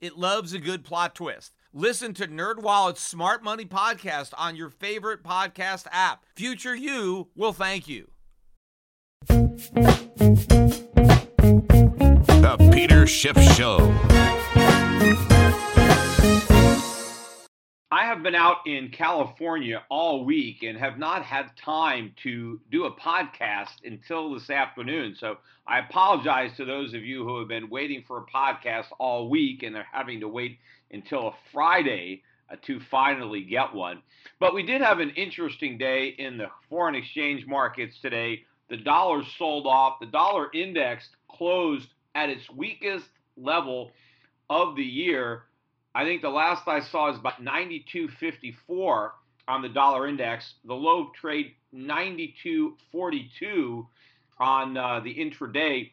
It loves a good plot twist. Listen to NerdWallet's Smart Money podcast on your favorite podcast app. Future you will thank you. The Peter Schiff Show. I have been out in California all week and have not had time to do a podcast until this afternoon. So I apologize to those of you who have been waiting for a podcast all week and are having to wait until a Friday uh, to finally get one. But we did have an interesting day in the foreign exchange markets today. The dollar sold off, the dollar index closed at its weakest level of the year I think the last I saw is about 92.54 on the dollar index. The low trade 92.42 on uh, the intraday.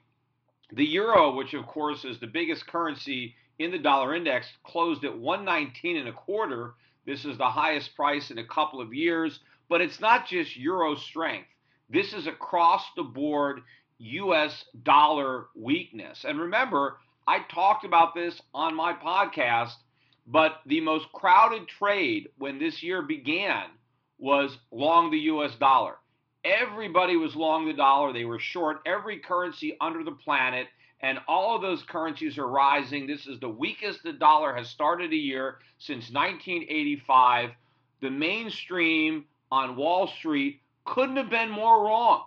The euro, which of course is the biggest currency in the dollar index, closed at 119 and a quarter. This is the highest price in a couple of years, but it's not just euro strength. This is across the board US dollar weakness. And remember, I talked about this on my podcast but the most crowded trade when this year began was long the US dollar. Everybody was long the dollar. They were short every currency under the planet, and all of those currencies are rising. This is the weakest the dollar has started a year since 1985. The mainstream on Wall Street couldn't have been more wrong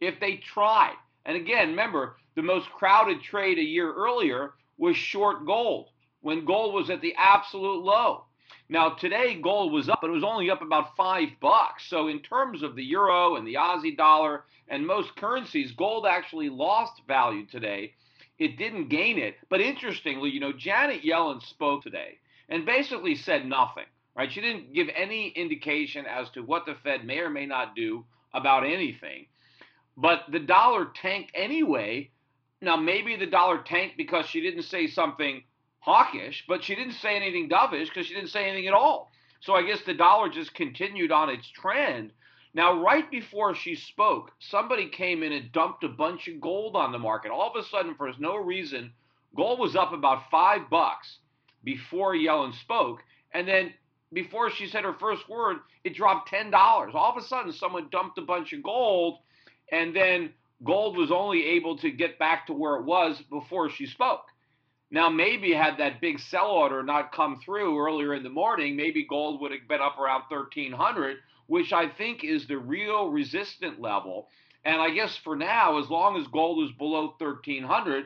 if they tried. And again, remember, the most crowded trade a year earlier was short gold when gold was at the absolute low. Now today gold was up, but it was only up about five bucks. So in terms of the euro and the Aussie dollar and most currencies, gold actually lost value today. It didn't gain it. But interestingly, you know, Janet Yellen spoke today and basically said nothing. Right? She didn't give any indication as to what the Fed may or may not do about anything. But the dollar tanked anyway. Now maybe the dollar tanked because she didn't say something hawkish, but she didn't say anything dovish because she didn't say anything at all. So I guess the dollar just continued on its trend. Now, right before she spoke, somebody came in and dumped a bunch of gold on the market. All of a sudden, for no reason, gold was up about five bucks before Yellen spoke. And then before she said her first word, it dropped $10. All of a sudden, someone dumped a bunch of gold, and then gold was only able to get back to where it was before she spoke. Now, maybe had that big sell order not come through earlier in the morning, maybe gold would have been up around 1300, which I think is the real resistant level. And I guess for now, as long as gold is below 1300,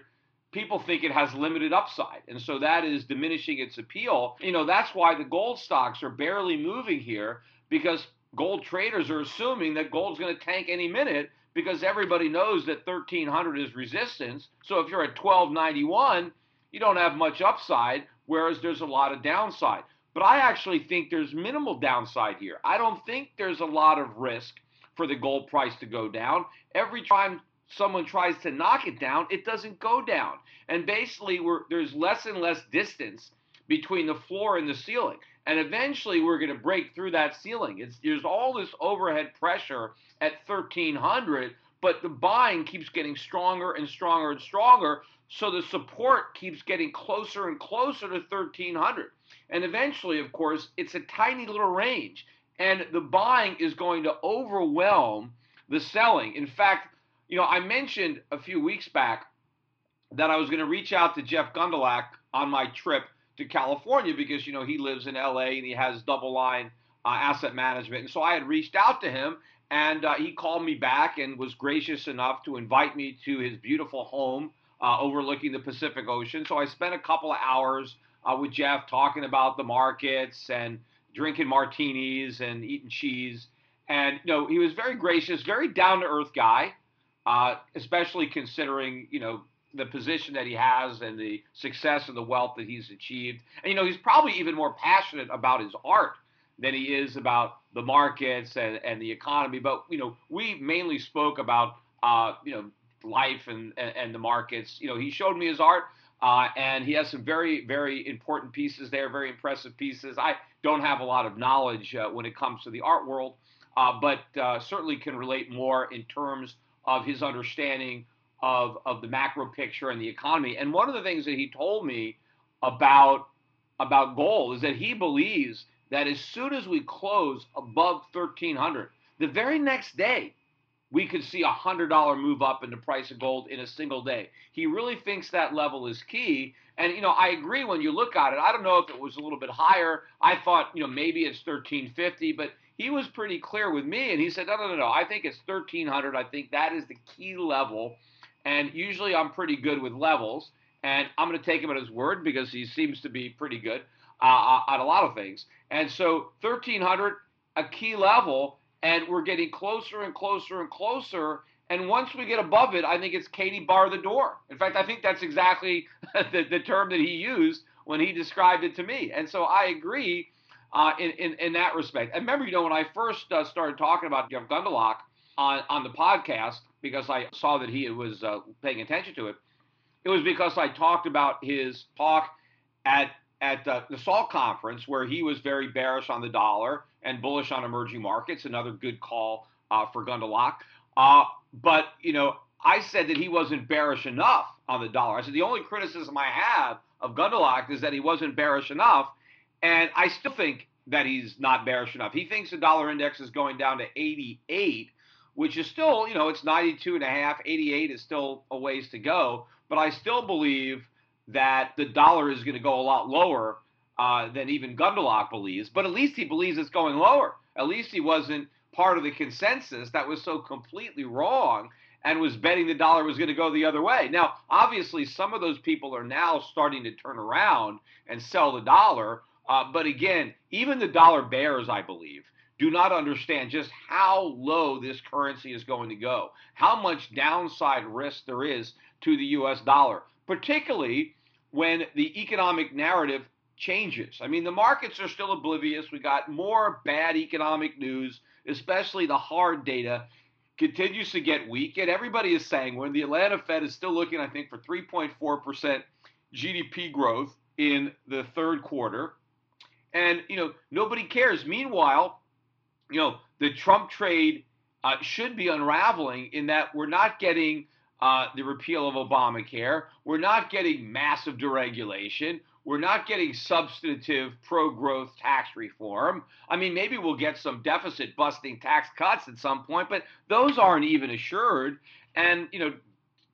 people think it has limited upside. And so that is diminishing its appeal. You know, that's why the gold stocks are barely moving here because gold traders are assuming that gold's going to tank any minute because everybody knows that 1300 is resistance. So if you're at 1291, you don't have much upside, whereas there's a lot of downside. But I actually think there's minimal downside here. I don't think there's a lot of risk for the gold price to go down. Every time someone tries to knock it down, it doesn't go down. And basically, there's less and less distance between the floor and the ceiling. And eventually, we're going to break through that ceiling. It's, there's all this overhead pressure at 1300, but the buying keeps getting stronger and stronger and stronger. So the support keeps getting closer and closer to 1300. And eventually, of course, it's a tiny little range. And the buying is going to overwhelm the selling. In fact, you know, I mentioned a few weeks back that I was going to reach out to Jeff Gundlach on my trip to California because, you know, he lives in LA and he has DoubleLine uh, asset management. And so I had reached out to him and uh, he called me back and was gracious enough to invite me to his beautiful home uh, overlooking the Pacific Ocean. So I spent a couple of hours uh, with Jeff talking about the markets and drinking martinis and eating cheese. And you know, he was very gracious, very down to earth guy, uh, especially considering you know the position that he has and the success and the wealth that he's achieved. And you know, he's probably even more passionate about his art than he is about the markets and, and the economy. But you know, we mainly spoke about uh, you know life and, and, and the markets. You know, he showed me his art. Uh, and he has some very, very important pieces there, very impressive pieces. I don't have a lot of knowledge uh, when it comes to the art world, uh, but uh, certainly can relate more in terms of his understanding of, of the macro picture and the economy. And one of the things that he told me about about gold is that he believes that as soon as we close above 1300, the very next day, we could see a hundred dollar move up in the price of gold in a single day. He really thinks that level is key. And you know, I agree when you look at it. I don't know if it was a little bit higher. I thought, you know, maybe it's 1350, but he was pretty clear with me and he said, "No, no, no, no. I think it's 1300. I think that is the key level." And usually I'm pretty good with levels, and I'm going to take him at his word because he seems to be pretty good uh, at a lot of things. And so 1300 a key level and we're getting closer and closer and closer. And once we get above it, I think it's Katie bar the door. In fact, I think that's exactly the, the term that he used when he described it to me. And so I agree uh, in, in, in that respect. And remember, you know, when I first uh, started talking about Jeff Gundlach on, on the podcast, because I saw that he was uh, paying attention to it, it was because I talked about his talk at at the, the SALT conference where he was very bearish on the dollar and bullish on emerging markets. Another good call uh, for Gundlach. Uh, but, you know, I said that he wasn't bearish enough on the dollar. I said the only criticism I have of Gundlach is that he wasn't bearish enough. And I still think that he's not bearish enough. He thinks the dollar index is going down to 88, which is still, you know, it's 92 and a half. 88 is still a ways to go. But I still believe that the dollar is going to go a lot lower uh, than even Gundlach believes, but at least he believes it's going lower. At least he wasn't part of the consensus that was so completely wrong and was betting the dollar was going to go the other way. Now, obviously, some of those people are now starting to turn around and sell the dollar. Uh, but again, even the dollar bears, I believe, do not understand just how low this currency is going to go, how much downside risk there is to the US dollar, particularly when the economic narrative changes. I mean, the markets are still oblivious. We got more bad economic news, especially the hard data continues to get weak. And everybody is when the Atlanta Fed is still looking, I think, for 3.4% GDP growth in the third quarter. And, you know, nobody cares. Meanwhile, you know, the Trump trade uh, should be unraveling in that we're not getting uh, the repeal of Obamacare. We're not getting massive deregulation. We're not getting substantive pro growth tax reform. I mean, maybe we'll get some deficit busting tax cuts at some point, but those aren't even assured. And, you know,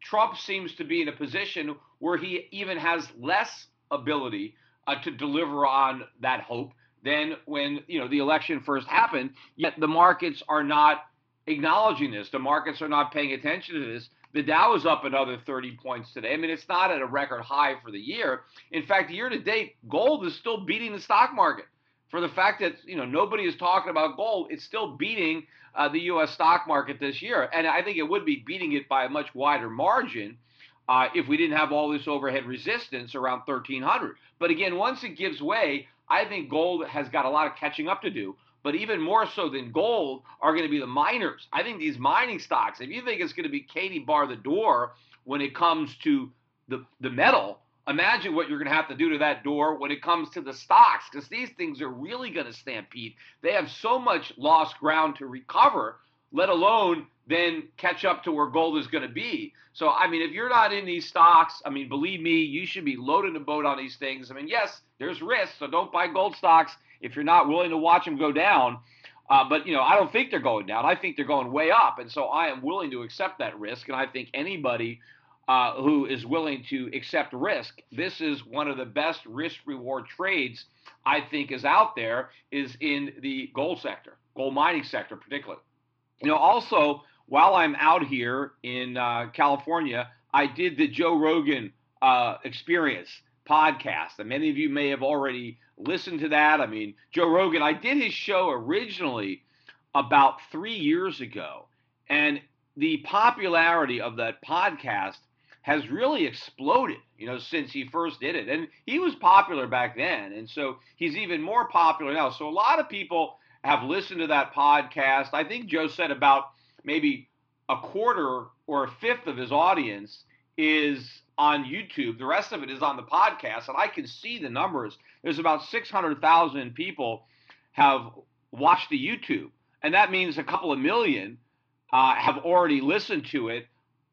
Trump seems to be in a position where he even has less ability uh, to deliver on that hope than when, you know, the election first happened. Yet the markets are not acknowledging this. The markets are not paying attention to this. The Dow is up another 30 points today. I mean, it's not at a record high for the year. In fact, year to date, gold is still beating the stock market. For the fact that you know nobody is talking about gold, it's still beating uh, the U.S. stock market this year, and I think it would be beating it by a much wider margin uh, if we didn't have all this overhead resistance around 1300. But again, once it gives way, I think gold has got a lot of catching up to do but even more so than gold are going to be the miners. I think these mining stocks, if you think it's going to be Katie bar the door when it comes to the, the metal, imagine what you're going to have to do to that door when it comes to the stocks because these things are really going to stampede. They have so much lost ground to recover, let alone then catch up to where gold is going to be. So, I mean, if you're not in these stocks, I mean, believe me, you should be loading the boat on these things. I mean, yes, there's risk, so don't buy gold stocks if you're not willing to watch them go down. Uh, but you know, I don't think they're going down. I think they're going way up, and so I am willing to accept that risk. And I think anybody uh, who is willing to accept risk, this is one of the best risk reward trades I think is out there. Is in the gold sector, gold mining sector, particularly. You know, also while I'm out here in uh, California, I did the Joe Rogan uh, Experience podcast, and many of you may have already listened to that. I mean, Joe Rogan, I did his show originally about three years ago, and the popularity of that podcast has really exploded, you know, since he first did it. And he was popular back then, and so he's even more popular now. So a lot of people have listened to that podcast. I think Joe said about maybe a quarter or a fifth of his audience is on YouTube. The rest of it is on the podcast, and I can see the numbers. There's about 600,000 people have watched the YouTube, and that means a couple of million uh, have already listened to it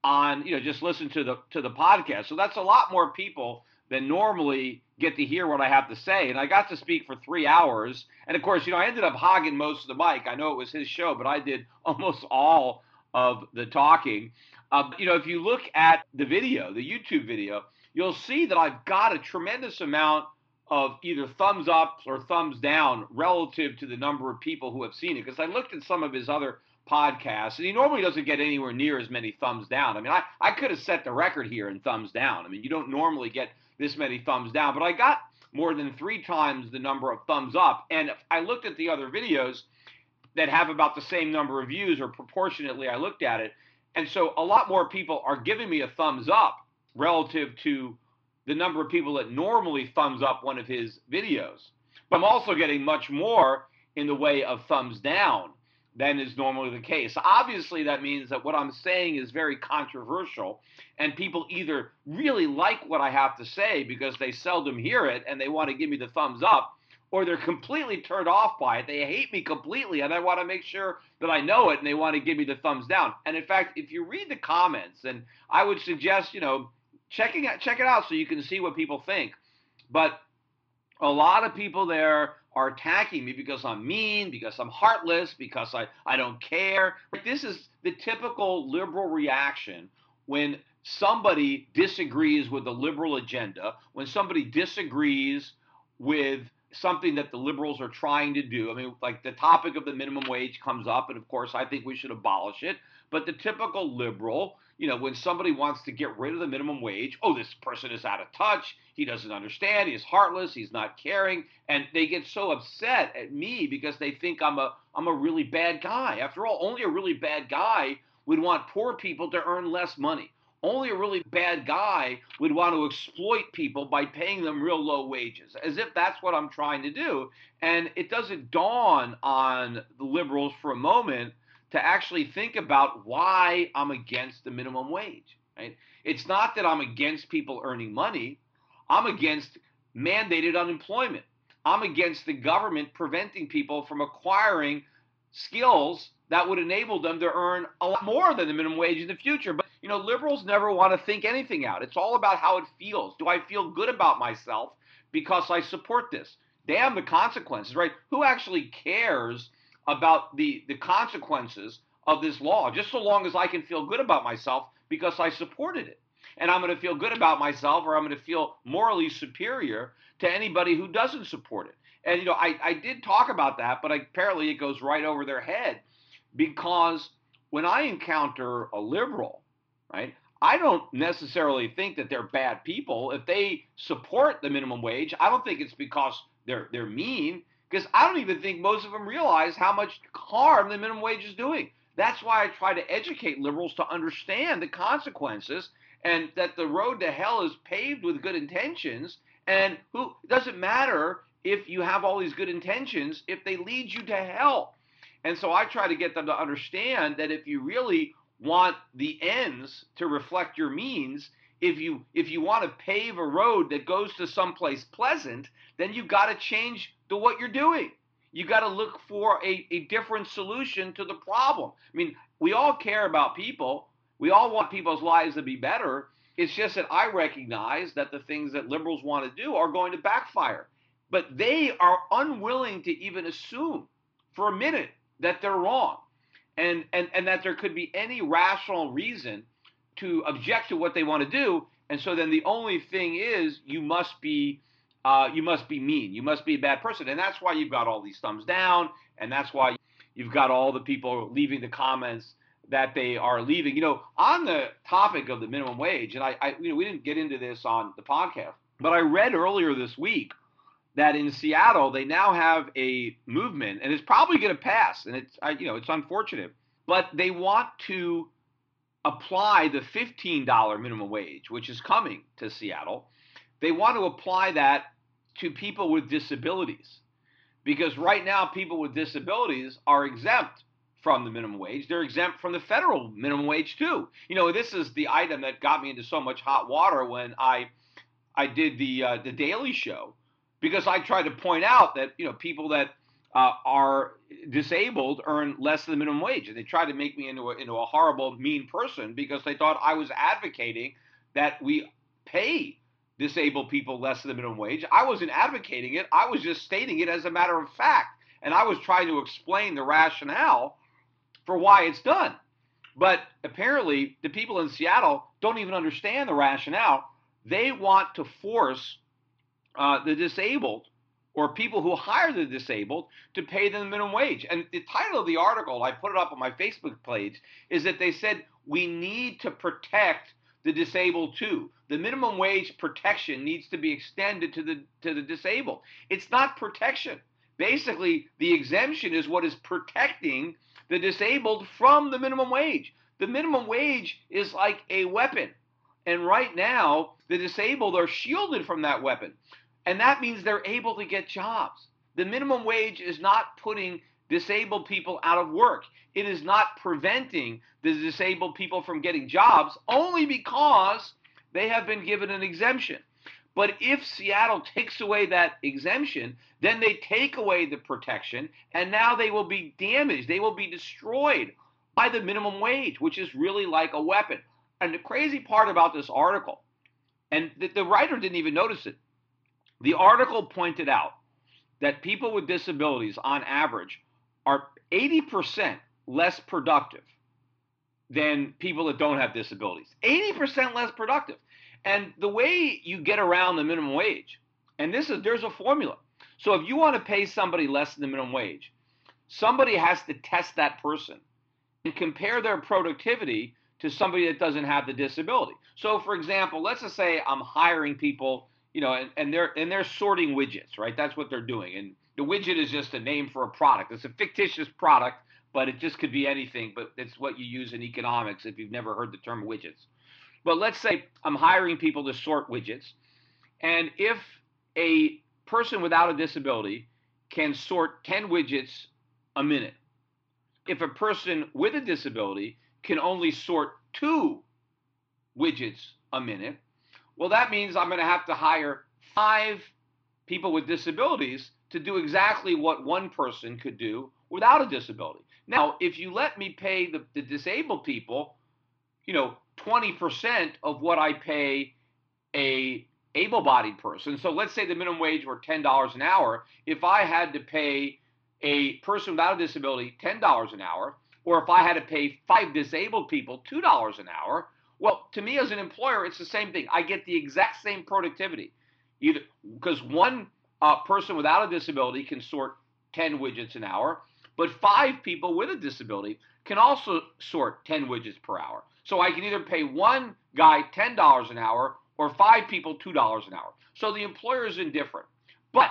on, you know, just listen to the to the podcast. So that's a lot more people than normally get to hear what I have to say. And I got to speak for three hours. And of course, you know, I ended up hogging most of the mic. I know it was his show, but I did almost all of the talking. Uh, you know, if you look at the video, the YouTube video, you'll see that I've got a tremendous amount of either thumbs up or thumbs down relative to the number of people who have seen it. Because I looked at some of his other podcasts, and he normally doesn't get anywhere near as many thumbs down. I mean, I, I could have set the record here in thumbs down. I mean, you don't normally get this many thumbs down, but I got more than three times the number of thumbs up. And I looked at the other videos that have about the same number of views, or proportionately, I looked at it. And so a lot more people are giving me a thumbs up relative to the number of people that normally thumbs up one of his videos. But I'm also getting much more in the way of thumbs down than is normally the case. Obviously, that means that what I'm saying is very controversial, and people either really like what I have to say because they seldom hear it and they want to give me the thumbs up, or they're completely turned off by it. They hate me completely, and I want to make sure that I know it, and they want to give me the thumbs down. And in fact, if you read the comments, and I would suggest, you know, checking out, check it out so you can see what people think. But a lot of people there are attacking me because I'm mean, because I'm heartless, because I, I don't care. This is the typical liberal reaction when somebody disagrees with the liberal agenda, when somebody disagrees with something that the liberals are trying to do. I mean, like the topic of the minimum wage comes up, and of course, I think we should abolish it. But the typical liberal, you know, when somebody wants to get rid of the minimum wage, oh, this person is out of touch. He doesn't understand. He's heartless. He's not caring, and they get so upset at me because they think I'm a I'm a really bad guy. After all, only a really bad guy would want poor people to earn less money. Only a really bad guy would want to exploit people by paying them real low wages, as if that's what I'm trying to do. And it doesn't dawn on the liberals for a moment to actually think about why I'm against the minimum wage. Right? It's not that I'm against people earning money. I'm against mandated unemployment. I'm against the government preventing people from acquiring skills that would enable them to earn a lot more than the minimum wage in the future. But you know, liberals never want to think anything out. It's all about how it feels. Do I feel good about myself because I support this? Damn the consequences, right? Who actually cares about the the consequences of this law? Just so long as I can feel good about myself because I supported it. And I'm going to feel good about myself or I'm going to feel morally superior to anybody who doesn't support it. And you know, I, I did talk about that, but apparently it goes right over their head because when I encounter a liberal, right, I don't necessarily think that they're bad people. If they support the minimum wage, I don't think it's because they're they're mean. Because I don't even think most of them realize how much harm the minimum wage is doing. That's why I try to educate liberals to understand the consequences and that the road to hell is paved with good intentions. And who doesn't matter if you have all these good intentions if they lead you to hell. And so I try to get them to understand that if you really want the ends to reflect your means, if you if you want to pave a road that goes to someplace pleasant, then you got to change the what you're doing. You got to look for a, a different solution to the problem. I mean, we all care about people. We all want people's lives to be better. It's just that I recognize that the things that liberals want to do are going to backfire. But they are unwilling to even assume for a minute that they're wrong and, and, and that there could be any rational reason to object to what they want to do. And so then the only thing is you must be uh, you must be mean. You must be a bad person. And that's why you've got all these thumbs down. And that's why you've got all the people leaving the comments that they are leaving. You know, on the topic of the minimum wage, and I, I you know, we didn't get into this on the podcast, but I read earlier this week that in Seattle they now have a movement, and it's probably going to pass. And it's, you know, it's unfortunate, but they want to apply the $15 minimum wage, which is coming to Seattle. They want to apply that to people with disabilities because right now people with disabilities are exempt from the minimum wage. They're exempt from the federal minimum wage too. You know, this is the item that got me into so much hot water when I I did the uh, the Daily Show because I tried to point out that you know people that uh, are disabled earn less than the minimum wage, and they tried to make me into a, into a horrible, mean person because they thought I was advocating that we pay disabled people less than the minimum wage. I wasn't advocating it; I was just stating it as a matter of fact, and I was trying to explain the rationale for why it's done. But apparently, the people in Seattle don't even understand the rationale. They want to force uh, the disabled or people who hire the disabled to pay them the minimum wage. And the title of the article, I put it up on my Facebook page, is that they said we need to protect the disabled too. The minimum wage protection needs to be extended to the to the disabled. It's not protection. Basically, the exemption is what is protecting the disabled from the minimum wage. The minimum wage is like a weapon. And right now, the disabled are shielded from that weapon. And that means they're able to get jobs. The minimum wage is not putting disabled people out of work. It is not preventing the disabled people from getting jobs only because they have been given an exemption. But if Seattle takes away that exemption, then they take away the protection, and now they will be damaged. They will be destroyed by the minimum wage, which is really like a weapon. And the crazy part about this article, and the, the writer didn't even notice it, the article pointed out that people with disabilities, on average, are 80% less productive than people that don't have disabilities. 80% less productive. And the way you get around the minimum wage, and this is there's a formula. So if you want to pay somebody less than the minimum wage, somebody has to test that person and compare their productivity to somebody that doesn't have the disability. So for example, let's just say I'm hiring people, you know, and, and they're and they're sorting widgets, right? That's what they're doing. And the widget is just a name for a product. It's a fictitious product, but it just could be anything, but it's what you use in economics if you've never heard the term widgets. But let's say I'm hiring people to sort widgets, and if a person without a disability can sort 10 widgets a minute, if a person with a disability can only sort two widgets a minute, well, that means I'm going to have to hire five people with disabilities to do exactly what one person could do without a disability. Now, if you let me pay the, the disabled people, you know, 20% of what I pay a able-bodied person. So let's say the minimum wage were $10 an hour. If I had to pay a person without a disability $10 an hour, or if I had to pay five disabled people $2 an hour, well, to me as an employer, it's the same thing. I get the exact same productivity, either because one uh, person without a disability can sort 10 widgets an hour, but five people with a disability can also sort 10 widgets per hour. So I can either pay one guy $10 an hour or five people $2 an hour. So the employer is indifferent. But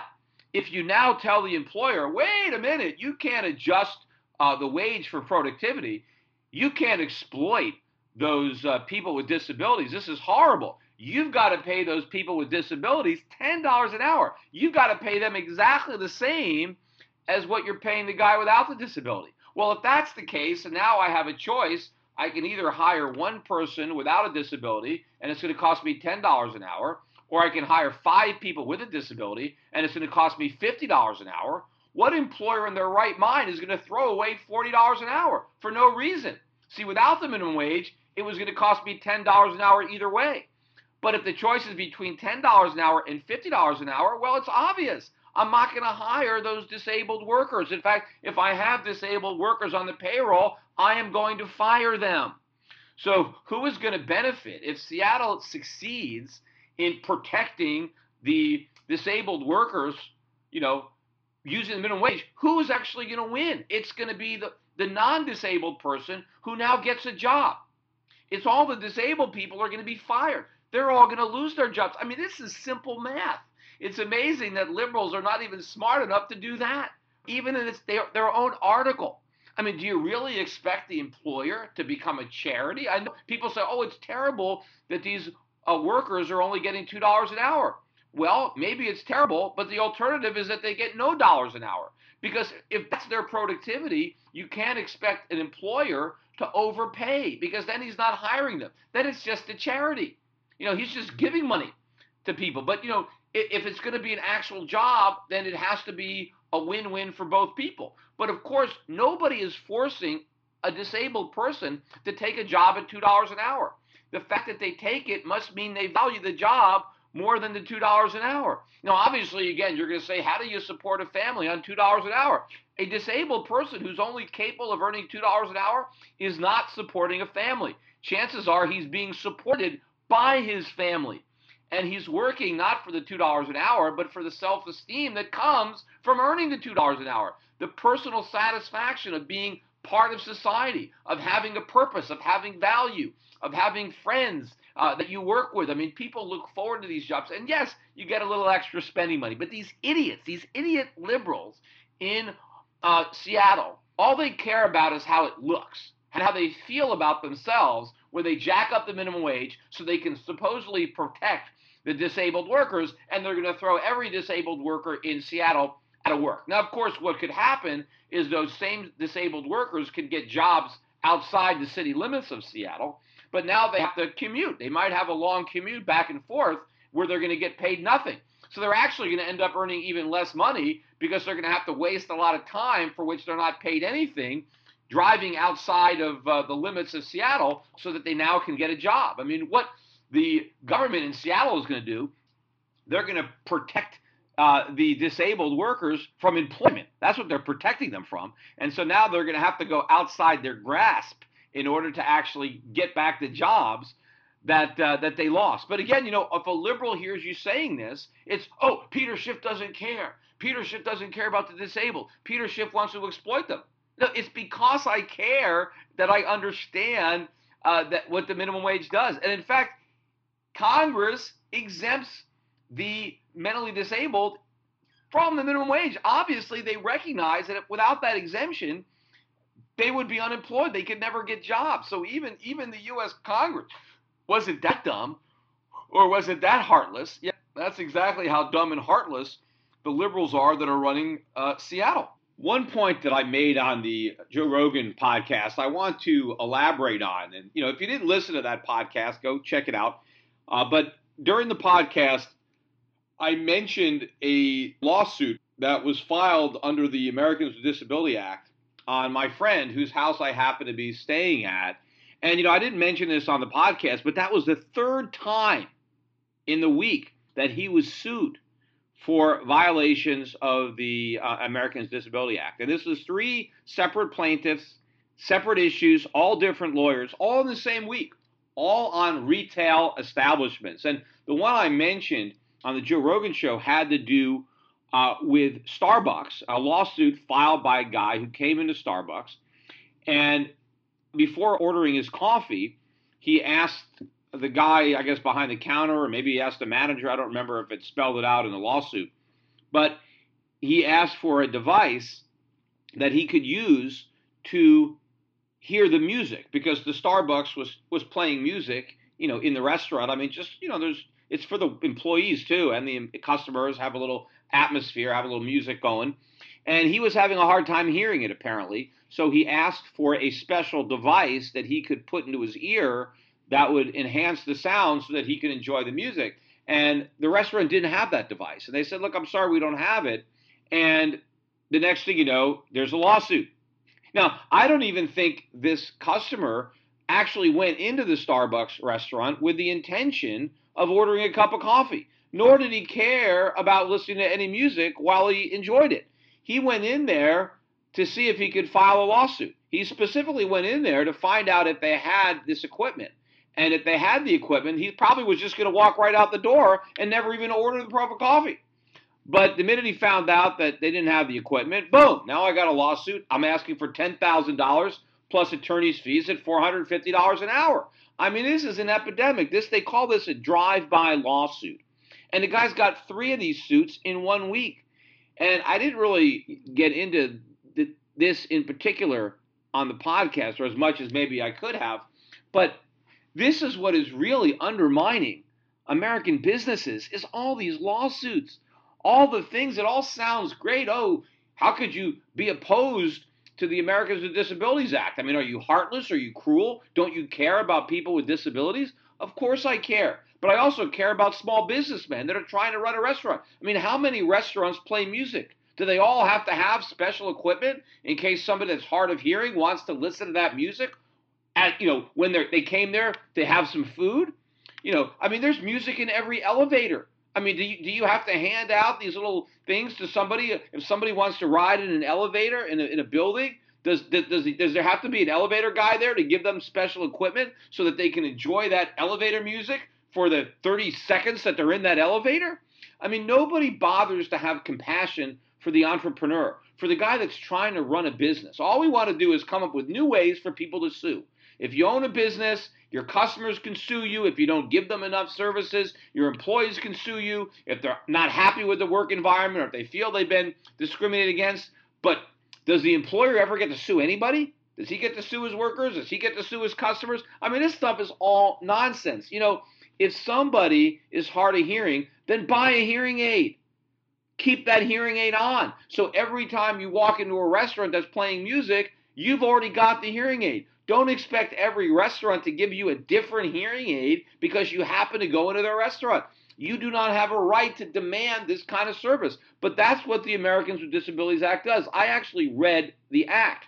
if you now tell the employer, wait a minute, you can't adjust uh, the wage for productivity, you can't exploit those uh, people with disabilities. This is horrible. You've got to pay those people with disabilities $10 an hour. You've got to pay them exactly the same as what you're paying the guy without the disability. Well, if that's the case, and now I have a choice, I can either hire one person without a disability, and it's going to cost me $10 an hour, or I can hire five people with a disability, and it's going to cost me $50 an hour. What employer in their right mind is going to throw away $40 an hour for no reason? See, without the minimum wage, it was going to cost me $10 an hour either way. But if the choice is between $10 an hour and $50 an hour, well, it's obvious. I'm not going to hire those disabled workers. In fact, if I have disabled workers on the payroll, I am going to fire them. So, who is going to benefit if Seattle succeeds in protecting the disabled workers, you know, using the minimum wage? Who is actually going to win? It's going to be the, the non disabled person who now gets a job. It's all the disabled people are going to be fired. They're all going to lose their jobs. I mean, this is simple math. It's amazing that liberals are not even smart enough to do that, even in their, their own article. I mean, do you really expect the employer to become a charity? I know people say, "Oh, it's terrible that these uh, workers are only getting two dollars an hour." Well, maybe it's terrible, but the alternative is that they get no dollars an hour. Because if that's their productivity, you can't expect an employer to overpay because then he's not hiring them. Then it's just a charity. You know, he's just giving money to people. But, you know, if it's going to be an actual job, then it has to be a win win for both people. But of course, nobody is forcing a disabled person to take a job at $2 an hour. The fact that they take it must mean they value the job more than the $2 an hour. Now, obviously, again, you're going to say, how do you support a family on $2 an hour? A disabled person who's only capable of earning $2 an hour is not supporting a family. Chances are he's being supported by his family. And he's working not for the $2 an hour, but for the self esteem that comes from earning the $2 an hour. The personal satisfaction of being part of society, of having a purpose, of having value, of having friends uh, that you work with. I mean, people look forward to these jobs. And yes, you get a little extra spending money. But these idiots, these idiot liberals in uh, Seattle, all they care about is how it looks and how they feel about themselves, when they jack up the minimum wage so they can supposedly protect the disabled workers, and they're going to throw every disabled worker in Seattle out of work. Now, of course, what could happen is those same disabled workers could get jobs outside the city limits of Seattle, but now they have to commute. They might have a long commute back and forth where they're going to get paid nothing. So they're actually going to end up earning even less money because they're going to have to waste a lot of time for which they're not paid anything driving outside of uh, the limits of Seattle so that they now can get a job. I mean, what the government in Seattle is going to do, they're going to protect uh, the disabled workers from employment. That's what they're protecting them from. And so now they're going to have to go outside their grasp in order to actually get back the jobs that uh, that they lost. But again, you know, if a liberal hears you saying this, it's oh, Peter Schiff doesn't care. Peter Schiff doesn't care about the disabled. Peter Schiff wants to exploit them. No, it's because I care that I understand uh, that what the minimum wage does. And in fact, Congress exempts the mentally disabled from the minimum wage. Obviously, they recognize that without that exemption, they would be unemployed. They could never get jobs. So even even the U.S. Congress wasn't that dumb, or was it that heartless? Yeah, that's exactly how dumb and heartless the liberals are that are running uh, Seattle. One point that I made on the Joe Rogan podcast, I want to elaborate on. And you know, if you didn't listen to that podcast, go check it out. Uh, but during the podcast, I mentioned a lawsuit that was filed under the Americans with Disability Act on my friend whose house I happen to be staying at. And, you know, I didn't mention this on the podcast, but that was the third time in the week that he was sued for violations of the uh, Americans Disability Act. And this was three separate plaintiffs, separate issues, all different lawyers, all in the same week, all on retail establishments. And the one I mentioned on the Joe Rogan show had to do uh, with Starbucks, a lawsuit filed by a guy who came into Starbucks. And before ordering his coffee, he asked the guy, I guess, behind the counter, or maybe he asked the manager. I don't remember if it spelled it out in the lawsuit. But he asked for a device that he could use to hear the music because the Starbucks was was playing music, you know, in the restaurant. I mean, just you know, there's it's for the employees too, and the customers have a little atmosphere, have a little music going. And he was having a hard time hearing it, apparently. So he asked for a special device that he could put into his ear that would enhance the sound so that he could enjoy the music. And the restaurant didn't have that device. And they said, Look, I'm sorry, we don't have it. And the next thing you know, there's a lawsuit. Now, I don't even think this customer actually went into the Starbucks restaurant with the intention of ordering a cup of coffee nor did he care about listening to any music while he enjoyed it. He went in there to see if he could file a lawsuit. He specifically went in there to find out if they had this equipment. And if they had the equipment, he probably was just going to walk right out the door and never even order the proper coffee. But the minute he found out that they didn't have the equipment, boom, now I got a lawsuit. I'm asking for $10,000 plus attorney's fees at $450 an hour. I mean, this is an epidemic. This they call this a drive-by lawsuit. And the guy's got three of these suits in one week. And I didn't really get into the, this in particular on the podcast, or as much as maybe I could have. But this is what is really undermining American businesses is all these lawsuits, all the things It all sounds great. Oh, how could you be opposed to the Americans with Disabilities Act? I mean, are you heartless? Are you cruel? Don't you care about people with disabilities? Of course I care. But I also care about small businessmen that are trying to run a restaurant. I mean, how many restaurants play music? Do they all have to have special equipment in case somebody that's hard of hearing wants to listen to that music? At you know when they came there to have some food, you know, I mean, there's music in every elevator. I mean, do you, do you have to hand out these little things to somebody if somebody wants to ride in an elevator in a, in a building? Does, does, does there have to be an elevator guy there to give them special equipment so that they can enjoy that elevator music for the 30 seconds that they're in that elevator? I mean, nobody bothers to have compassion for the entrepreneur, for the guy that's trying to run a business. All we want to do is come up with new ways for people to sue. If you own a business, your customers can sue you if you don't give them enough services. Your employees can sue you if they're not happy with the work environment or if they feel they've been discriminated against. But does the employer ever get to sue anybody? Does he get to sue his workers? Does he get to sue his customers? I mean, this stuff is all nonsense. You know, if somebody is hard of hearing, then buy a hearing aid. Keep that hearing aid on. So every time you walk into a restaurant that's playing music, you've already got the hearing aid. Don't expect every restaurant to give you a different hearing aid because you happen to go into their restaurant. You do not have a right to demand this kind of service. But that's what the Americans with Disabilities Act does. I actually read the act,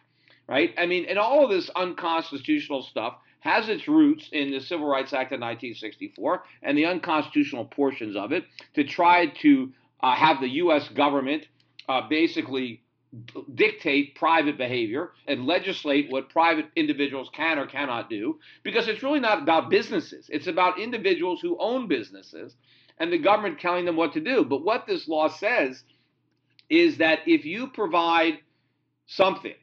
right? I mean, and all of this unconstitutional stuff has its roots in the Civil Rights Act of 1964 and the unconstitutional portions of it to try to uh, have the U.S. government uh, basically dictate private behavior and legislate what private individuals can or cannot do because it's really not about businesses. It's about individuals who own businesses and the government telling them what to do. But what this law says is that if you provide something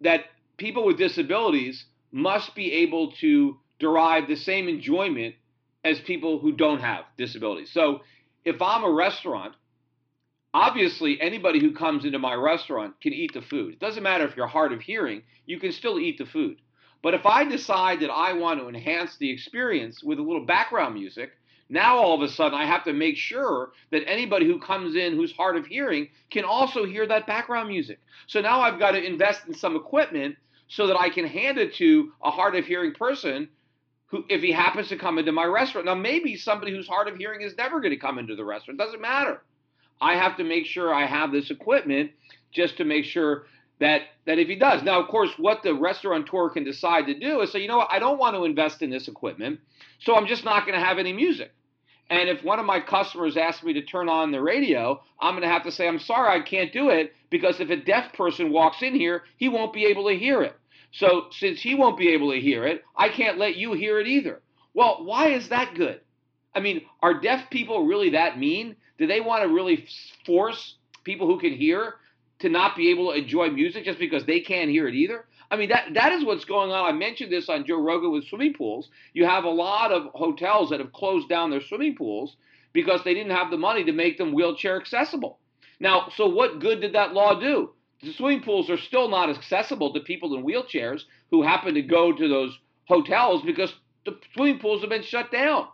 that people with disabilities must be able to derive the same enjoyment as people who don't have disabilities. So if I'm a restaurant obviously anybody who comes into my restaurant can eat the food. It doesn't matter if you're hard of hearing, you can still eat the food. But if I decide that I want to enhance the experience with a little background music, now all of a sudden I have to make sure that anybody who comes in who's hard of hearing can also hear that background music. So now I've got to invest in some equipment so that I can hand it to a hard of hearing person who if he happens to come into my restaurant. Now maybe somebody who's hard of hearing is never going to come into the restaurant. It doesn't matter. I have to make sure I have this equipment just to make sure that that if he does. Now, of course, what the restaurateur can decide to do is say, you know what, I don't want to invest in this equipment, so I'm just not going to have any music. And if one of my customers asks me to turn on the radio, I'm going to have to say, I'm sorry, I can't do it because if a deaf person walks in here, he won't be able to hear it. So since he won't be able to hear it, I can't let you hear it either. Well, why is that good? I mean, are deaf people really that mean do they want to really force people who can hear to not be able to enjoy music just because they can't hear it either? I mean, that that is what's going on. I mentioned this on Joe Rogan with swimming pools. You have a lot of hotels that have closed down their swimming pools because they didn't have the money to make them wheelchair accessible. Now, so what good did that law do? The swimming pools are still not accessible to people in wheelchairs who happen to go to those hotels because the swimming pools have been shut down.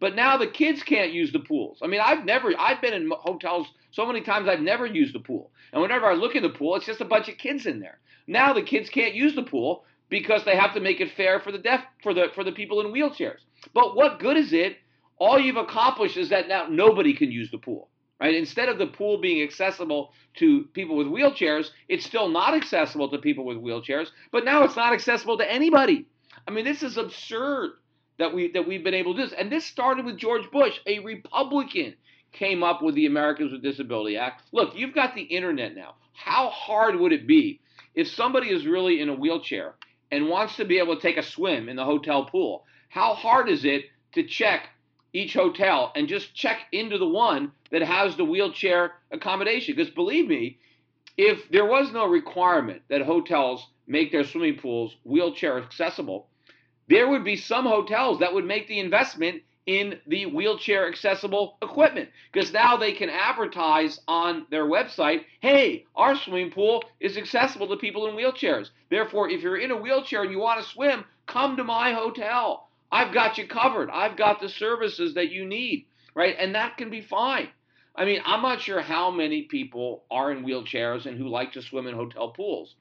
But now the kids can't use the pools. I mean, I've never, I've been in hotels so many times I've never used the pool. And whenever I look in the pool, it's just a bunch of kids in there. Now the kids can't use the pool because they have to make it fair for the deaf, for the for the people in wheelchairs. But what good is it? All you've accomplished is that now nobody can use the pool. Right? Instead of the pool being accessible to people with wheelchairs, it's still not accessible to people with wheelchairs, but now it's not accessible to anybody. I mean, this is absurd that we that we've been able to do this. And this started with George Bush, a Republican came up with the Americans with Disability Act. Look, you've got the internet now. How hard would it be if somebody is really in a wheelchair and wants to be able to take a swim in the hotel pool? How hard is it to check each hotel and just check into the one that has the wheelchair accommodation? Because believe me, if there was no requirement that hotels make their swimming pools wheelchair accessible, there would be some hotels that would make the investment in the wheelchair accessible equipment because now they can advertise on their website hey, our swimming pool is accessible to people in wheelchairs. Therefore, if you're in a wheelchair and you want to swim, come to my hotel. I've got you covered. I've got the services that you need, right? And that can be fine. I mean, I'm not sure how many people are in wheelchairs and who like to swim in hotel pools.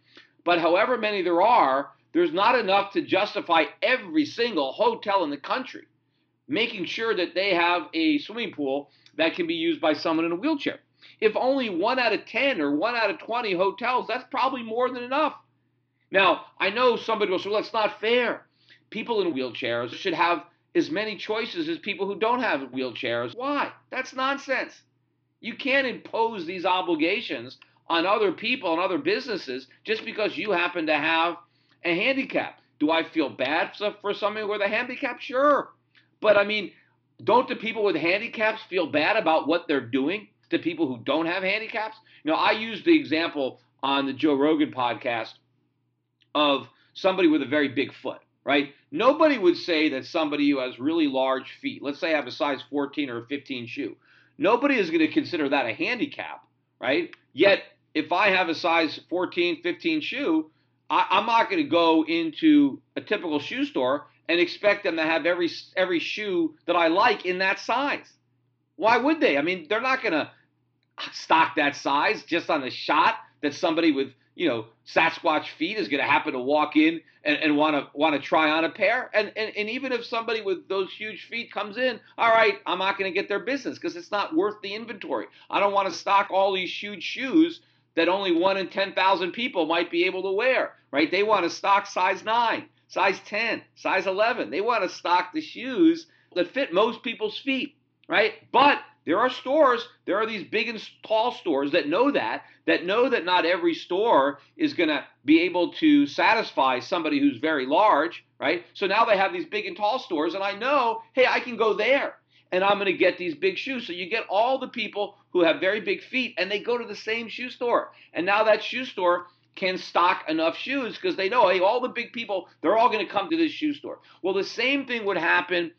But however many there are, there's not enough to justify every single hotel in the country making sure that they have a swimming pool that can be used by someone in a wheelchair. If only one out of 10 or one out of 20 hotels, that's probably more than enough. Now, I know somebody will say, well, that's not fair. People in wheelchairs should have as many choices as people who don't have wheelchairs. Why? That's nonsense. You can't impose these obligations on other people and other businesses just because you happen to have a handicap. Do I feel bad for somebody with a handicap? Sure. But I mean, don't the people with handicaps feel bad about what they're doing to people who don't have handicaps? You know, I used the example on the Joe Rogan podcast of somebody with a very big foot, right? Nobody would say that somebody who has really large feet, let's say I have a size 14 or a 15 shoe, nobody is going to consider that a handicap, right? Yet, if I have a size 14, 15 shoe, I, am not going to go into a typical shoe store and expect them to have every every shoe that I like in that size. Why would they? I mean, they're not going to stock that size just on the shot that somebody with you know Sasquatch feet is going to happen to walk in and want to want to try on a pair. And, and and even if somebody with those huge feet comes in, all right, I'm not going to get their business because it's not worth the inventory. I don't want to stock all these huge shoes that only one in ten thousand people might be able to wear. Right? They want to stock size nine size 10, size 11. They want to stock the shoes that fit most people's feet, right? But there are stores, there are these big and tall stores that know that, that know that not every store is going to be able to satisfy somebody who's very large, right? So now they have these big and tall stores, and I know, hey, I can go there and I'm going to get these big shoes. So you get all the people who have very big feet and they go to the same shoe store. And now that shoe store can stock enough shoes because they know, hey, all the big people, they're all going to come to this shoe store. Well, the same thing would happen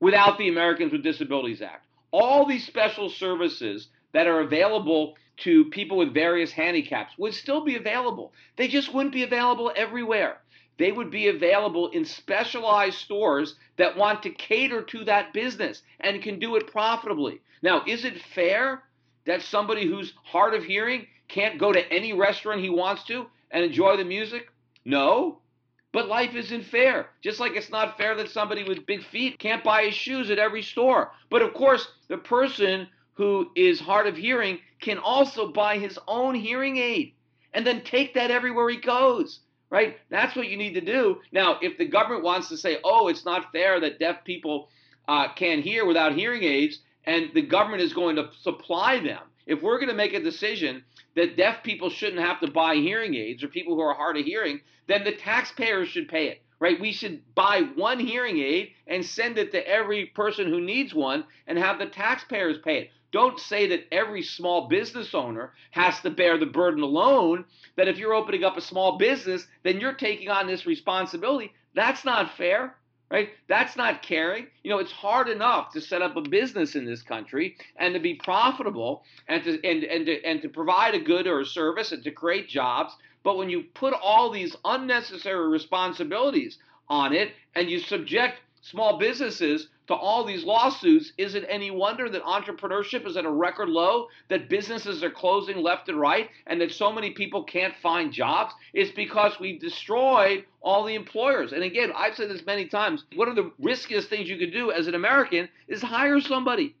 without the Americans with Disabilities Act. All these special services that are available to people with various handicaps would still be available. They just wouldn't be available everywhere. They would be available in specialized stores that want to cater to that business and can do it profitably. Now, is it fair that somebody who's hard of hearing can't go to any restaurant he wants to and enjoy the music? No. But life isn't fair. Just like it's not fair that somebody with big feet can't buy his shoes at every store. But of course, the person who is hard of hearing can also buy his own hearing aid and then take that everywhere he goes. Right? That's what you need to do. Now, if the government wants to say, oh, it's not fair that deaf people uh, can't hear without hearing aids, and the government is going to supply them, if we're going to make a decision that deaf people shouldn't have to buy hearing aids or people who are hard of hearing, then the taxpayers should pay it, right? We should buy one hearing aid and send it to every person who needs one and have the taxpayers pay it. Don't say that every small business owner has to bear the burden alone, that if you're opening up a small business, then you're taking on this responsibility. That's not fair right? That's not caring. You know, it's hard enough to set up a business in this country and to be profitable and to and and to, and to provide a good or a service and to create jobs. But when you put all these unnecessary responsibilities on it and you subject small businesses to all these lawsuits, is it any wonder that entrepreneurship is at a record low, that businesses are closing left and right, and that so many people can't find jobs? It's because we destroyed all the employers. And again, I've said this many times one of the riskiest things you could do as an American is hire somebody.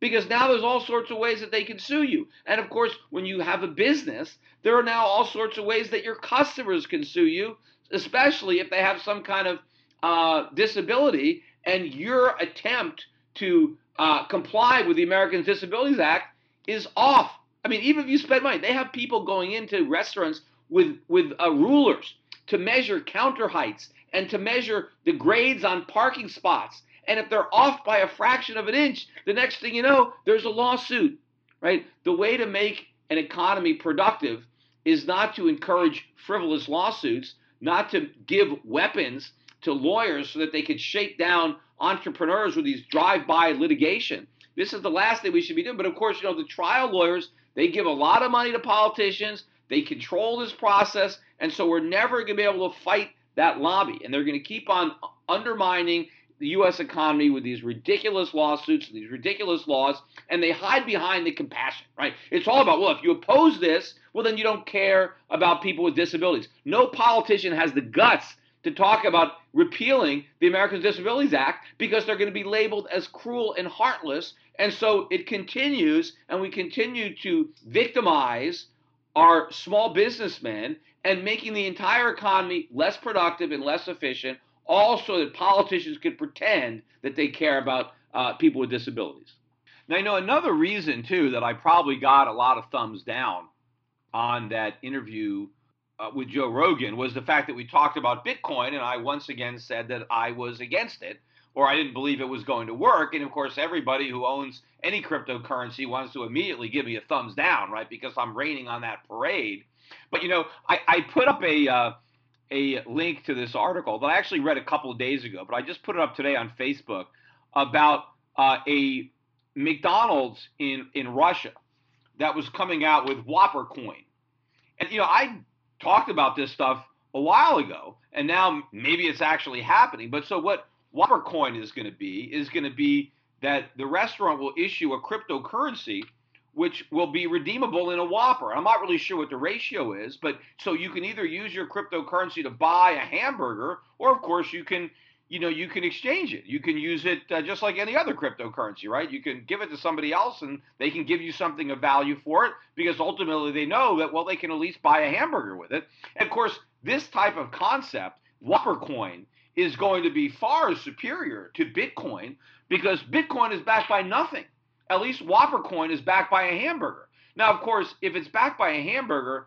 Because now there's all sorts of ways that they can sue you. And of course, when you have a business, there are now all sorts of ways that your customers can sue you, especially if they have some kind of uh, disability and your attempt to uh, comply with the Americans Disabilities Act is off. I mean, even if you spend money, they have people going into restaurants with with uh, rulers to measure counter heights and to measure the grades on parking spots. And if they're off by a fraction of an inch, the next thing you know, there's a lawsuit. Right? The way to make an economy productive is not to encourage frivolous lawsuits, not to give weapons to lawyers so that they could shake down entrepreneurs with these drive-by litigation. This is the last thing we should be doing. But of course, you know, the trial lawyers, they give a lot of money to politicians. They control this process. And so we're never going to be able to fight that lobby. And they're going to keep on undermining the U.S. economy with these ridiculous lawsuits, and these ridiculous laws, and they hide behind the compassion, right? It's all about, well, if you oppose this, well, then you don't care about people with disabilities. No politician has the guts to talk about repealing the Americans with Disabilities Act because they're going to be labeled as cruel and heartless. And so it continues, and we continue to victimize our small businessmen and making the entire economy less productive and less efficient, all so that politicians can pretend that they care about uh, people with disabilities. Now, you know, another reason, too, that I probably got a lot of thumbs down on that interview uh, with Joe Rogan was the fact that we talked about Bitcoin, and I once again said that I was against it or I didn't believe it was going to work. And of course, everybody who owns any cryptocurrency wants to immediately give me a thumbs down, right? Because I'm raining on that parade. But you know, I, I put up a uh, a link to this article that I actually read a couple of days ago, but I just put it up today on Facebook about uh, a McDonald's in in Russia that was coming out with Whopper coin. And you know, I talked about this stuff a while ago, and now maybe it's actually happening. But so what Whopper coin is going to be is going to be that the restaurant will issue a cryptocurrency which will be redeemable in a Whopper. I'm not really sure what the ratio is, but so you can either use your cryptocurrency to buy a hamburger, or of course you can, you know, you can exchange it. You can use it uh, just like any other cryptocurrency, right? You can give it to somebody else, and they can give you something of value for it because ultimately they know that well they can at least buy a hamburger with it. And of course, this type of concept, Whopper coin, is going to be far superior to Bitcoin because Bitcoin is backed by nothing. At least Whopper coin is backed by a hamburger. Now, of course, if it's backed by a hamburger,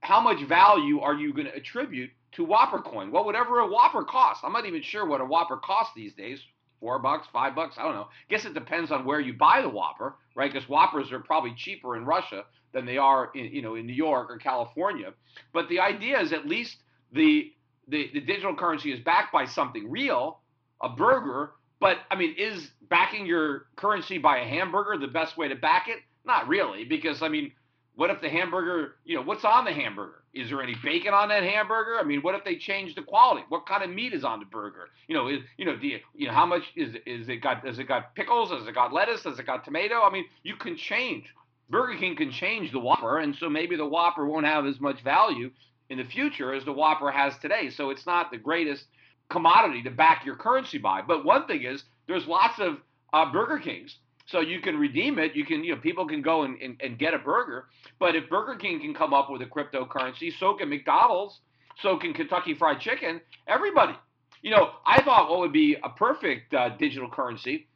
how much value are you going to attribute to Whopper coin? Well, whatever a Whopper costs. I'm not even sure what a Whopper costs these days. Four bucks, five bucks, I don't know. Guess it depends on where you buy the Whopper, right? Because Whoppers are probably cheaper in Russia than they are in, you know, in New York or California. But the idea is at least the the, the digital currency is backed by something real, a burger. But I mean, is backing your currency by a hamburger the best way to back it? Not really, because I mean, what if the hamburger, you know, what's on the hamburger? Is there any bacon on that hamburger? I mean, what if they change the quality? What kind of meat is on the burger? You know, is, you know, do you, you know, how much is is it got? Has it got pickles? Has it got lettuce? Has it got tomato? I mean, you can change. Burger King can change the Whopper, and so maybe the Whopper won't have as much value in the future as the Whopper has today. So it's not the greatest commodity to back your currency by. But one thing is, there's lots of uh, Burger Kings. So you can redeem it. You can, you know, people can go and, and, and get a burger. But if Burger King can come up with a cryptocurrency, so can McDonald's, so can Kentucky Fried Chicken, everybody. You know, I thought what would be a perfect uh, digital currency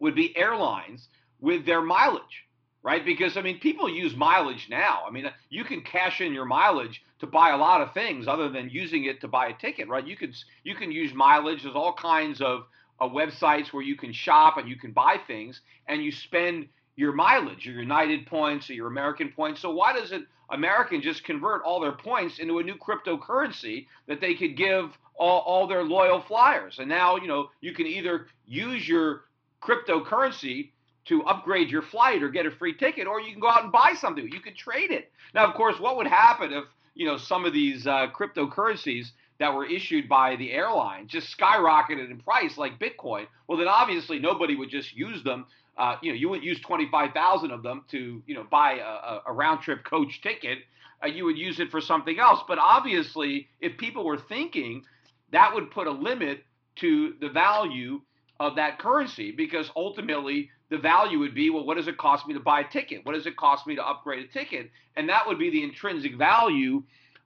would be airlines with their mileage right? Because I mean, people use mileage now. I mean, you can cash in your mileage to buy a lot of things other than using it to buy a ticket, right? You could you can use mileage. There's all kinds of uh, websites where you can shop and you can buy things, and you spend your mileage, your United points or your American points. So why doesn't American just convert all their points into a new cryptocurrency that they could give all, all their loyal flyers? And now you know you can either use your cryptocurrency to upgrade your flight or get a free ticket, or you can go out and buy something. You could trade it. Now, of course, what would happen if you know some of these uh, cryptocurrencies that were issued by the airline just skyrocketed in price, like Bitcoin? Well, then obviously nobody would just use them. Uh, you know, you wouldn't use twenty five thousand of them to you know buy a, a round trip coach ticket. Uh, you would use it for something else. But obviously, if people were thinking, that would put a limit to the value of that currency because ultimately the value would be well what does it cost me to buy a ticket what does it cost me to upgrade a ticket and that would be the intrinsic value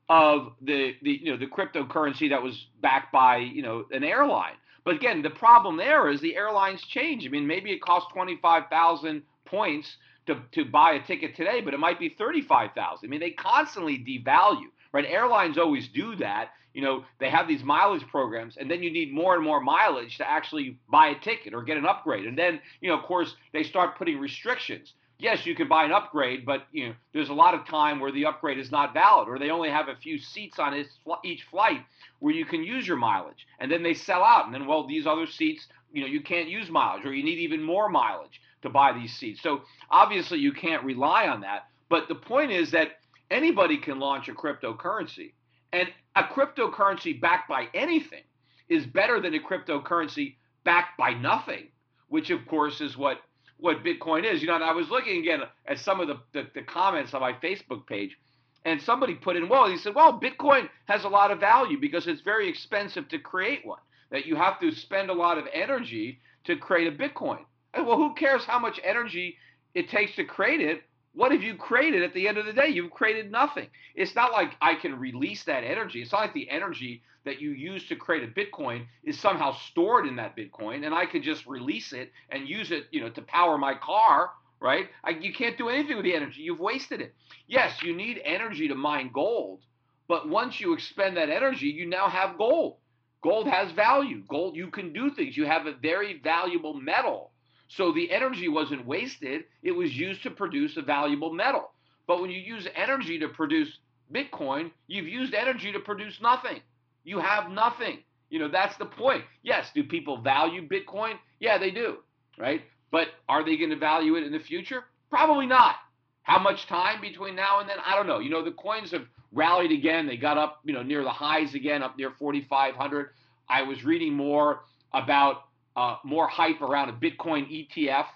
of the, the you know the cryptocurrency that was backed by you know an airline. But again the problem there is the airlines change. I mean maybe it costs 25000 points to, to buy a ticket today but it might be 35000 i mean they constantly devalue right? Airlines always do that. You know, they have these mileage programs, and then you need more and more mileage to actually buy a ticket or get an upgrade. And then, you know, of course, they start putting restrictions. Yes, you can buy an upgrade, but you know there's a lot of time where the upgrade is not valid, or they only have a few seats on each flight where you can use your mileage, and then they sell out, and then well these other seats, you know, you can't use mileage, or you need even more mileage to buy these seats. So obviously you can't rely on that. But the point is that anybody can launch a cryptocurrency, and a cryptocurrency backed by anything is better than a cryptocurrency backed by nothing, which of course is what what Bitcoin is. You know, and I was looking again at some of the, the, the comments on my Facebook page, and somebody put in, well, he said, well, Bitcoin has a lot of value because it's very expensive to create one. That you have to spend a lot of energy to create a Bitcoin. And well, who cares how much energy it takes to create it? What have you created at the end of the day? You've created nothing. It's not like I can release that energy. It's not like the energy that you use to create a Bitcoin is somehow stored in that Bitcoin, and I could just release it and use it, you know, to power my car, right? I, you can't do anything with the energy. You've wasted it. Yes, you need energy to mine gold, but once you expend that energy, you now have gold. Gold has value. Gold, you can do things. You have a very valuable metal. So the energy wasn't wasted, it was used to produce a valuable metal. But when you use energy to produce Bitcoin, you've used energy to produce nothing. You have nothing. You know, that's the point. Yes, do people value Bitcoin? Yeah, they do, right? But are they going to value it in the future? Probably not. How much time between now and then? I don't know. You know, the coins have rallied again. They got up, you know, near the highs again, up near 4,500. I was reading more about uh, more hype around a Bitcoin ETF,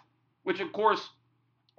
which of course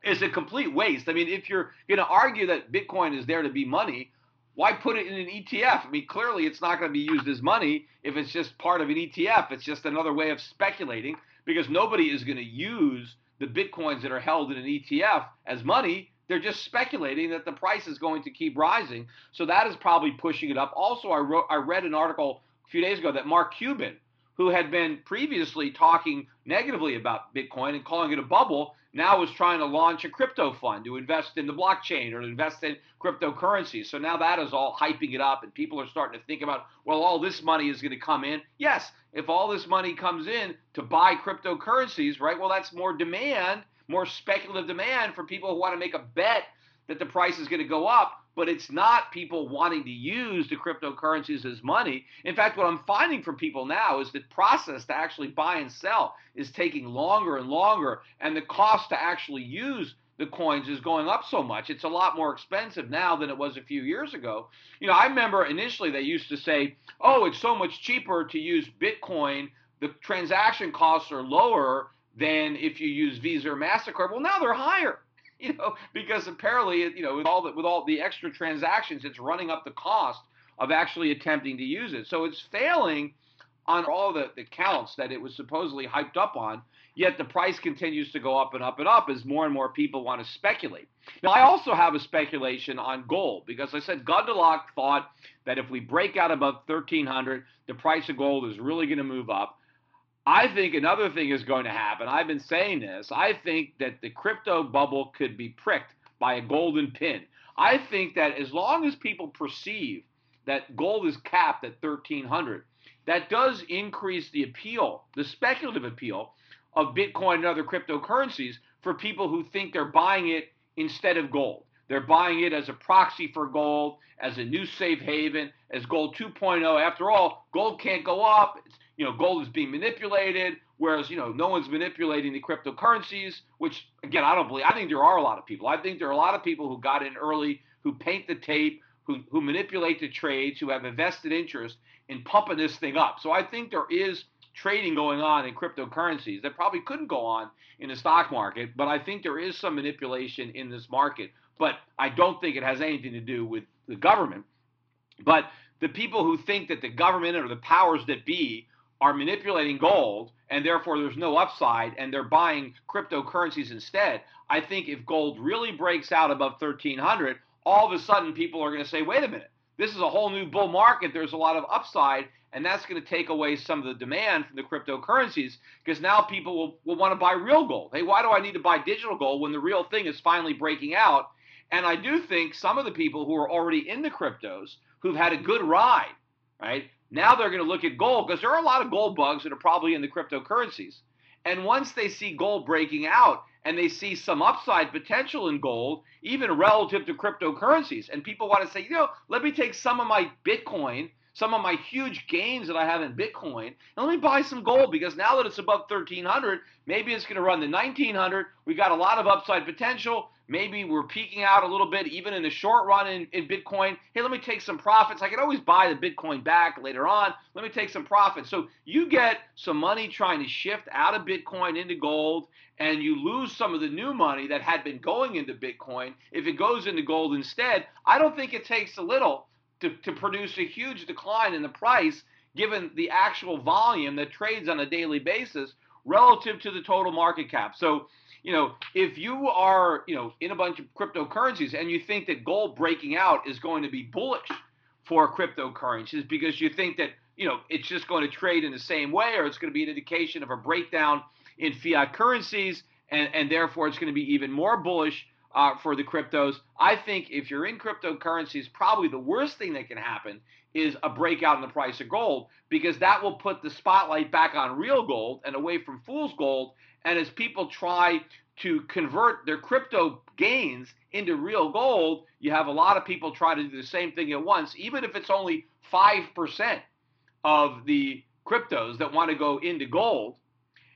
is a complete waste. I mean, if you're going to argue that Bitcoin is there to be money, why put it in an ETF? I mean, clearly it's not going to be used as money if it's just part of an ETF. It's just another way of speculating because nobody is going to use the bitcoins that are held in an ETF as money. They're just speculating that the price is going to keep rising. So that is probably pushing it up. Also, I wrote, I read an article a few days ago that Mark Cuban, who had been previously talking negatively about Bitcoin and calling it a bubble, now is trying to launch a crypto fund to invest in the blockchain or to invest in cryptocurrencies. So now that is all hyping it up, and people are starting to think about, well, all this money is going to come in. Yes, if all this money comes in to buy cryptocurrencies, right? Well, that's more demand, more speculative demand for people who want to make a bet that the price is going to go up but it's not people wanting to use the cryptocurrencies as money. In fact, what I'm finding from people now is that the process to actually buy and sell is taking longer and longer, and the cost to actually use the coins is going up so much. It's a lot more expensive now than it was a few years ago. You know, I remember initially they used to say, oh, it's so much cheaper to use Bitcoin. The transaction costs are lower than if you use Visa or MasterCard. Well, now they're higher you know, because apparently, you know, with all the with all the extra transactions, it's running up the cost of actually attempting to use it. So it's failing on all the, the counts that it was supposedly hyped up on, yet the price continues to go up and up and up as more and more people want to speculate. Now, I also have a speculation on gold because I said Gundlach thought that if we break out above 1300, the price of gold is really going to move up. I think another thing is going to happen. I've been saying this. I think that the crypto bubble could be pricked by a golden pin. I think that as long as people perceive that gold is capped at 1300, that does increase the appeal, the speculative appeal of Bitcoin and other cryptocurrencies for people who think they're buying it instead of gold. They're buying it as a proxy for gold, as a new safe haven, as gold 2.0. After all, gold can't go up. It's, you know, gold is being manipulated, whereas, you know, no one's manipulating the cryptocurrencies, which, again, I don't believe. I think there are a lot of people. I think there are a lot of people who got in early, who paint the tape, who, who manipulate the trades, who have a vested interest in pumping this thing up. So I think there is trading going on in cryptocurrencies that probably couldn't go on in the stock market, but I think there is some manipulation in this market. But I don't think it has anything to do with the government. But the people who think that the government or the powers that be are manipulating gold and therefore there's no upside and they're buying cryptocurrencies instead. I think if gold really breaks out above 1300, all of a sudden people are going to say, wait a minute, this is a whole new bull market. There's a lot of upside, and that's going to take away some of the demand from the cryptocurrencies because now people will, will want to buy real gold. Hey, why do I need to buy digital gold when the real thing is finally breaking out? And I do think some of the people who are already in the cryptos who've had a good ride, right? Now they're going to look at gold because there are a lot of gold bugs that are probably in the cryptocurrencies. And once they see gold breaking out and they see some upside potential in gold, even relative to cryptocurrencies. And people want to say, you know, let me take some of my Bitcoin, some of my huge gains that I have in Bitcoin, and let me buy some gold because now that it's above 1300, maybe it's going to run the 1900. We've got a lot of upside potential. Maybe we're peaking out a little bit, even in the short run in, in Bitcoin. Hey, let me take some profits. I can always buy the Bitcoin back later on. Let me take some profits. So you get some money trying to shift out of Bitcoin into gold, and you lose some of the new money that had been going into Bitcoin. If it goes into gold instead, I don't think it takes a little to, to produce a huge decline in the price given the actual volume that trades on a daily basis relative to the total market cap. So you know, if you are, you know, in a bunch of cryptocurrencies and you think that gold breaking out is going to be bullish for cryptocurrencies because you think that, you know, it's just going to trade in the same way or it's going to be an indication of a breakdown in fiat currencies and, and therefore it's going to be even more bullish uh, for the cryptos. I think if you're in cryptocurrencies, probably the worst thing that can happen is a breakout in the price of gold because that will put the spotlight back on real gold and away from fool's gold and as people try to convert their crypto gains into real gold, you have a lot of people try to do the same thing at once, even if it's only 5% of the cryptos that want to go into gold.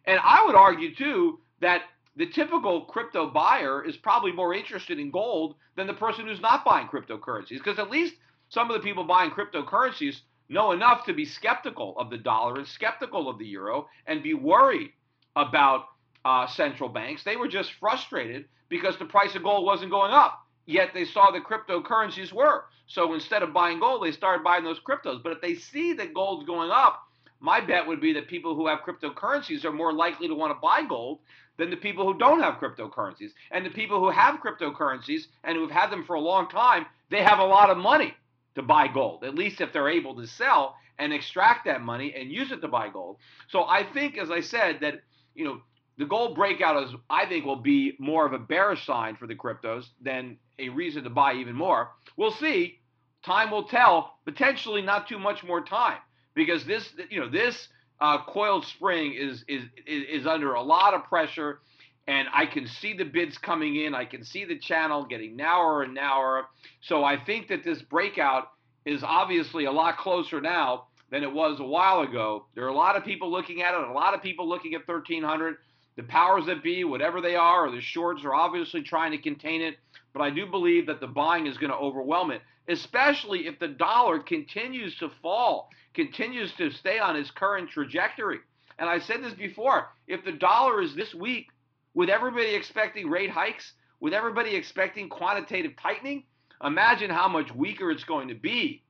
And I would argue, too, that the typical crypto buyer is probably more interested in gold than the person who's not buying cryptocurrencies, because at least some of the people buying cryptocurrencies know enough to be skeptical of the dollar and skeptical of the euro and be worried about uh, central banks. They were just frustrated because the price of gold wasn't going up. Yet they saw the cryptocurrencies were. So instead of buying gold, they started buying those cryptos. But if they see that gold's going up, my bet would be that people who have cryptocurrencies are more likely to want to buy gold than the people who don't have cryptocurrencies. And the people who have cryptocurrencies and who've had them for a long time, they have a lot of money to buy gold, at least if they're able to sell and extract that money and use it to buy gold. So I think, as I said, that you know the gold breakout is, I think, will be more of a bearish sign for the cryptos than a reason to buy even more. We'll see. Time will tell. Potentially not too much more time because this, you know, this uh, coiled spring is is is under a lot of pressure, and I can see the bids coming in. I can see the channel getting narrower and narrower. So I think that this breakout is obviously a lot closer now than it was a while ago. There are a lot of people looking at it. A lot of people looking at 1300 the powers that be, whatever they are, or the shorts are obviously trying to contain it. But I do believe that the buying is going to overwhelm it, especially if the dollar continues to fall, continues to stay on its current trajectory. And I said this before if the dollar is this weak, with everybody expecting rate hikes, with everybody expecting quantitative tightening, imagine how much weaker it's going to be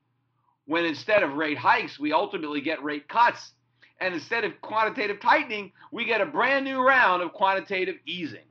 when instead of rate hikes, we ultimately get rate cuts and instead of quantitative tightening, we get a brand new round of quantitative easing.